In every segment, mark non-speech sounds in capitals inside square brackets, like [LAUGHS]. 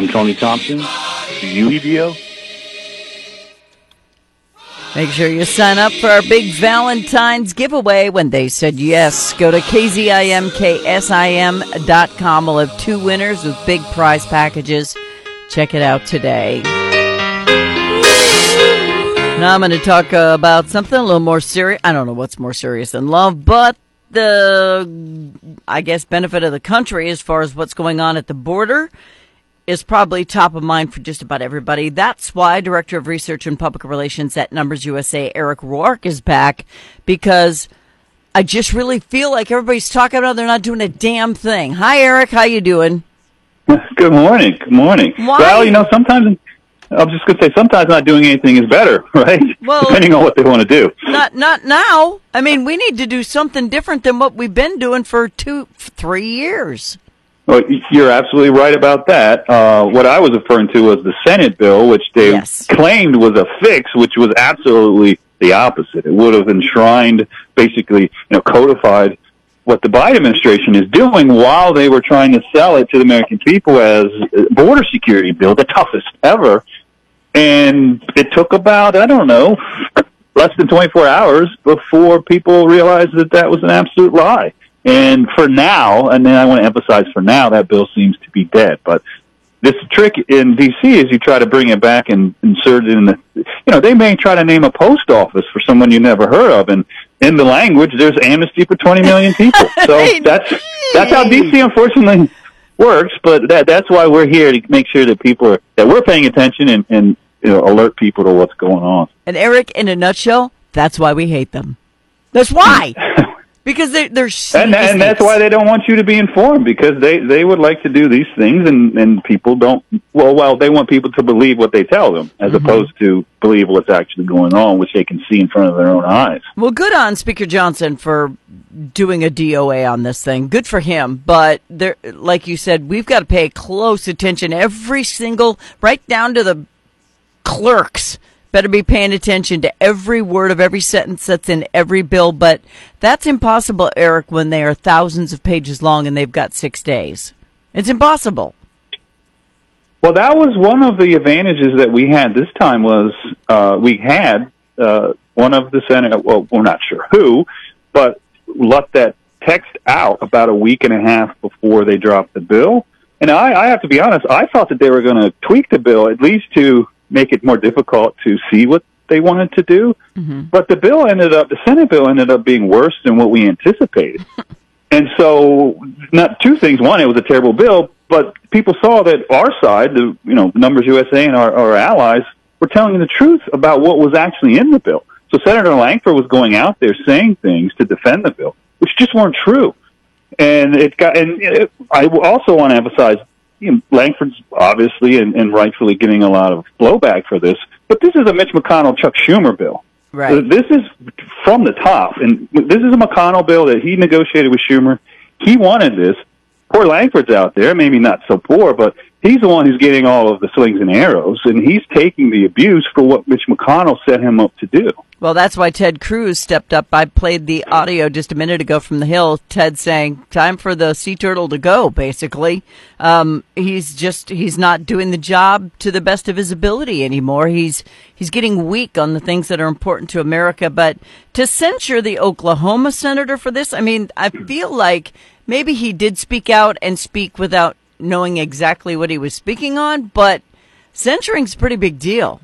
I'm Tony Thompson. Do you? Make sure you sign up for our big Valentine's giveaway when they said yes. Go to kzimksim.com. We'll have two winners with big prize packages. Check it out today. Now I'm going to talk about something a little more serious. I don't know what's more serious than love, but the, I guess, benefit of the country as far as what's going on at the border is probably top of mind for just about everybody. That's why Director of Research and Public Relations at Numbers USA, Eric Ruark, is back because I just really feel like everybody's talking about they're not doing a damn thing. Hi, Eric. How you doing? [LAUGHS] Good morning. Good morning. Why? Well, you know, sometimes I'm just going to say sometimes not doing anything is better, [LAUGHS] right? Well- Depending on what they want to do. Not not now. I mean, we need to do something different than what we've been doing for two, three years. Well, you're absolutely right about that. Uh, what I was referring to was the Senate bill, which they Yes. claimed was a fix, which was absolutely the opposite. It would have enshrined, basically, you know, codified what the Biden administration is doing while they were trying to sell it to the American people as a border security bill, the toughest ever. And it took about, I don't know, less than 24 hours before people realized that that was an absolute lie. And for now, and then I want to emphasize for now, that bill seems to be dead. But this trick in D.C. is you try to bring it back and insert it in the, you know, they may try to name a post office for someone you never heard of. And in the language, there's amnesty for 20 million people. [LAUGHS] So that's, that's how D.C. unfortunately works. But that, that's why we're here to make sure that people are, that we're paying attention and, and, you know, alert people to what's going on. And Eric, in a nutshell, that's why we hate them. That's why. [LAUGHS] because they're they're And, and that's why they don't want you to be informed because they, they would like to do these things and, and people don't, well, well, they want people to believe what they tell them as mm-hmm. opposed to believe what's actually going on, which they can see in front of their own eyes. Well, good on Speaker Johnson for doing a DOA on this thing. Good for him. But there, like you said, we've got to pay close attention. Every single, right down to the clerks, better be paying attention to every word of every sentence that's in every bill. But that's impossible, Eric, when they are thousands of pages long and they've got six days. It's impossible. Well, that was one of the advantages that we had this time was uh, we had uh, one of the Senate, well, we're not sure who, but let that text out about a week and a half before they dropped the bill. And I, I have to be honest, I thought that they were going to tweak the bill at least to make it more difficult to see what they wanted to do. Mm-hmm. But the bill ended up, the Senate bill ended up being worse than what we anticipated. [LAUGHS] And so, not two things. One, it was a terrible bill, but people saw that our side, the you know Numbers USA and our, our allies, were telling the truth about what was actually in the bill. So Senator Lankford was going out there saying things to defend the bill, which just weren't true. And it got. And it, I also want to emphasize, you know, Lankford's obviously and, and rightfully getting a lot of blowback for this, but this is a Mitch McConnell, Chuck Schumer bill. Right. Uh, This is from the top, and this is a McConnell bill that he negotiated with Schumer. He wanted this. Poor Lankford's out there, maybe not so poor, but he's the one who's getting all of the slings and arrows, and he's taking the abuse for what Mitch McConnell set him up to do. Well, that's why Ted Cruz stepped up. I played the audio just a minute ago from the Hill. Ted saying, "Time for the sea turtle to go." Basically, um, he's just he's not doing the job to the best of his ability anymore. He's he's getting weak on the things that are important to America. But to censure the Oklahoma senator for this, I mean, I feel like maybe he did speak out and speak without knowing exactly what he was speaking on. But censoring's a pretty big deal.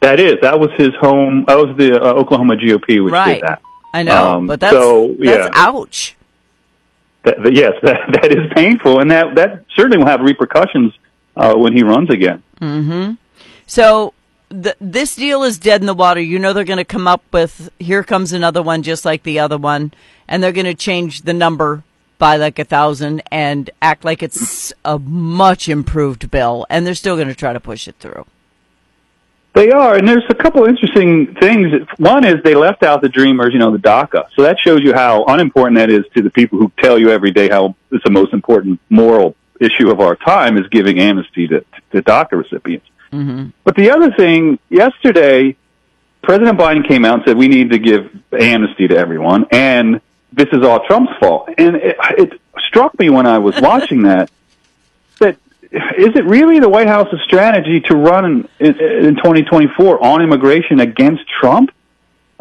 That is, that was his home. That was the uh, Oklahoma GOP which Right. did that. I know, Um, but that's so, that's yeah. ouch. that, that- yes, [LAUGHS] that, that is painful, and that that certainly will have repercussions uh, when he runs again. So th- this deal is dead in the water. You know they're going to come up with here comes another one just like the other one, and they're going to change the number by like a thousand and act like it's a much improved bill, and they're still going to try to push it through. They are, and there's a couple interesting things. One is they left out the Dreamers, you know, the DACA. So that shows you how unimportant that is to the people who tell you every day how it's the most important moral issue of our time is giving amnesty to, to DACA recipients. Mm-hmm. But the other thing, yesterday, President Biden came out and said we need to give amnesty to everyone, and this is all Trump's fault. And it, it struck me when I was [LAUGHS] watching that that is it really the White House's strategy to run in, in 2024 on immigration against Trump?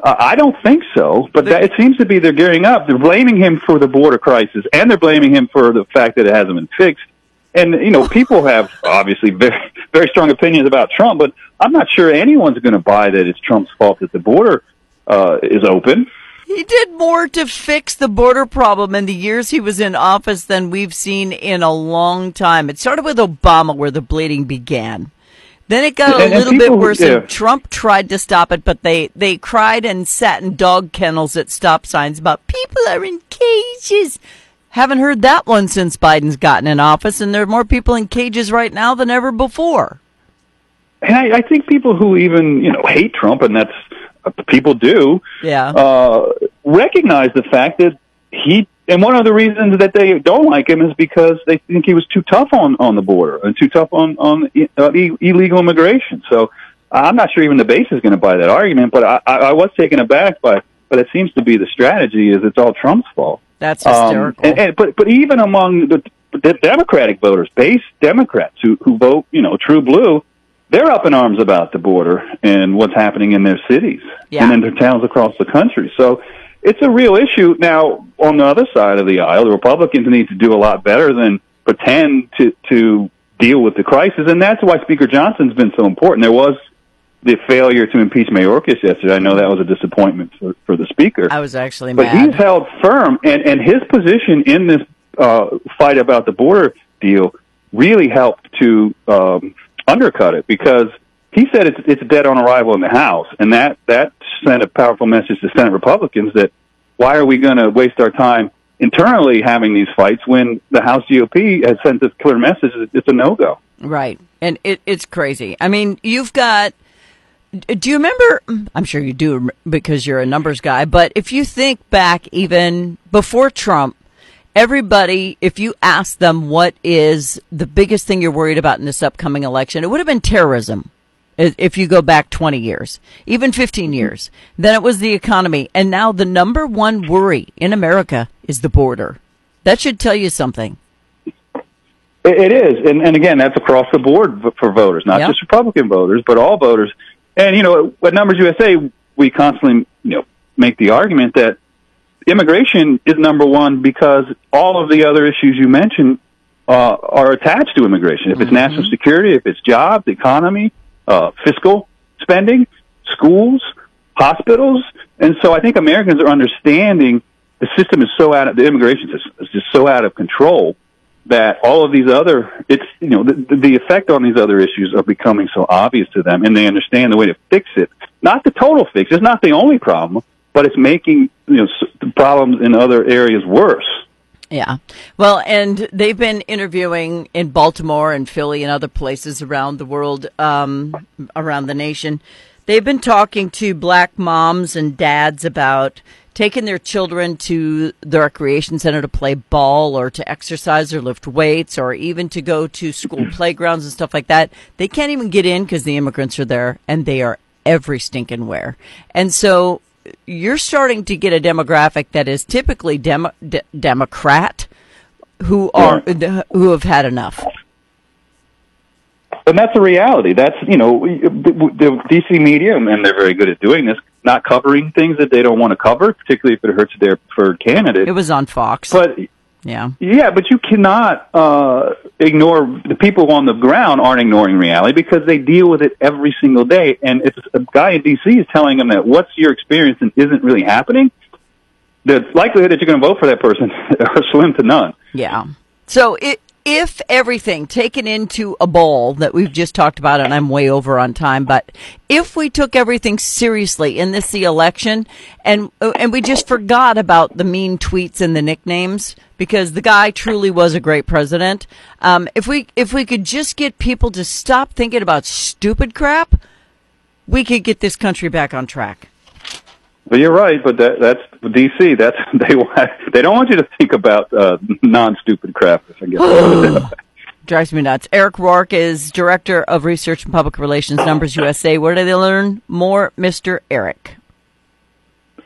Uh, I don't think so, but that, it seems to be they're gearing up. They're blaming him for the border crisis, and they're blaming him for the fact that it hasn't been fixed. And you know, people have [LAUGHS] obviously very, very strong opinions about Trump, but I'm not sure anyone's going to buy that it's Trump's fault that the border uh, is open. He did more to fix the border problem in the years he was in office than we've seen in a long time. It started with Obama, where the bleeding began. Then it got a And- and little people- bit worse, yeah. and Trump tried to stop it, but they, they cried and sat in dog kennels at stop signs about people are in cages. Haven't heard that one since Biden's gotten in office, and there are more people in cages right now than ever before. And I, I think people who even you know hate Trump, and that's people do, Yeah. uh, recognize the fact that he. And one of the reasons that they don't like him is because they think he was too tough on on the border and too tough on on uh, e- illegal immigration. So I'm not sure even the base is going to buy that argument. But I, I, was taken aback by. But it seems to be the strategy is it's all Trump's fault. That's Um, hysterical. and, and, but but even among the, the Democratic voters, base Democrats who who vote, you know, true blue, they're up in arms about the border and what's happening in their cities Yeah. and in their towns across the country. So it's a real issue. Now, on the other side of the aisle, the Republicans need to do a lot better than pretend to to deal with the crisis, and that's why Speaker Johnson's been so important. There was the failure to impeach Mayorkas yesterday. I know that was a disappointment for, for the speaker. I was actually But mad. he's held firm, and, and his position in this uh, fight about the border deal really helped to um, undercut it because he said it's, it's dead on arrival in the House, and that, that sent a powerful message to Senate Republicans that why are we going to waste our time internally having these fights when the House GOP has sent this clear message that it's a no go. Right. And it, it's crazy. I mean, you've got. Do you remember? I'm sure you do because you're a numbers guy, but if you think back even before Trump, everybody, if you ask them what is the biggest thing you're worried about in this upcoming election, it would have been terrorism. If you go back 20 years, even 15 mm-hmm. years, then it was the economy. And now the number one worry in America is the border. That should tell you something. It it is, and, and again, that's across the board for voters, not Yep. just Republican voters, but all voters. And you know, at Numbers USA, we constantly you know make the argument that immigration is number one because all of the other issues you mentioned uh, are attached to immigration. If it's national security, if it's jobs, economy, uh, fiscal spending, schools, hospitals, and so I think Americans are understanding the system is so out of the immigration system is just so out of control that all of these other it's you know the, the effect on these other issues are becoming so obvious to them and they understand the way to fix it. Not the total fix. It's not the only problem but it's making you know the problems in other areas worse Yeah. Well, and they've been interviewing in Baltimore and Philly and other places around the world, um, around the nation. They've been talking to black moms and dads about taking their children to the recreation center to play ball or to exercise or lift weights or even to go to school [CLEARS THROAT] playgrounds and stuff like that. They can't even get in because the immigrants are there and they are every stinking where. And so you're starting to get a demographic that is typically demo, de- Democrat who are who have had enough. and that's a reality that's you know the, the dc media and they're very good at doing this not covering things that they don't want to cover particularly if it hurts their preferred candidate It was on Fox. but yeah. Yeah, but you cannot uh, ignore the people on the ground aren't ignoring reality because they deal with it every single day. And if a guy in D.C. is telling them that what's your experience and isn't really happening, the likelihood that you're going to vote for that person [LAUGHS] are slim to none. Yeah. So it, if everything taken into a bowl that we've just talked about, and I'm way over on time, but if we took everything seriously in this the election, and and we just forgot about the mean tweets and the nicknames because the guy truly was a great president. Um, if we if we could just get people to stop thinking about stupid crap, we could get this country back on track. But you're right. But that, that's D.C. That's [LAUGHS] they. They don't want you to think about uh, non-stupid crap. I guess. [GASPS] Drives me nuts. Eric Ruark is Director of Research and Public Relations, Numbers USA. Where do they learn more, Mr. Eric?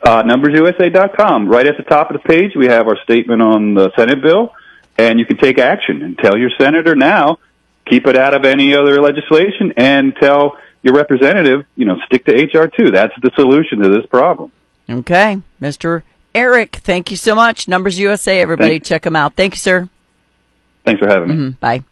uh, numbersusa.com. Right at the top of the page, we have our statement on the Senate bill, and you can take action and tell your senator now keep it out of any other legislation and tell your representative, you know, stick to HR two. That's the solution to this problem. Okay, Mr. Eric, thank you so much. Numbers USA, everybody, Thanks. check them out. Thank you, sir. Thanks for having me. Mhm, Bye.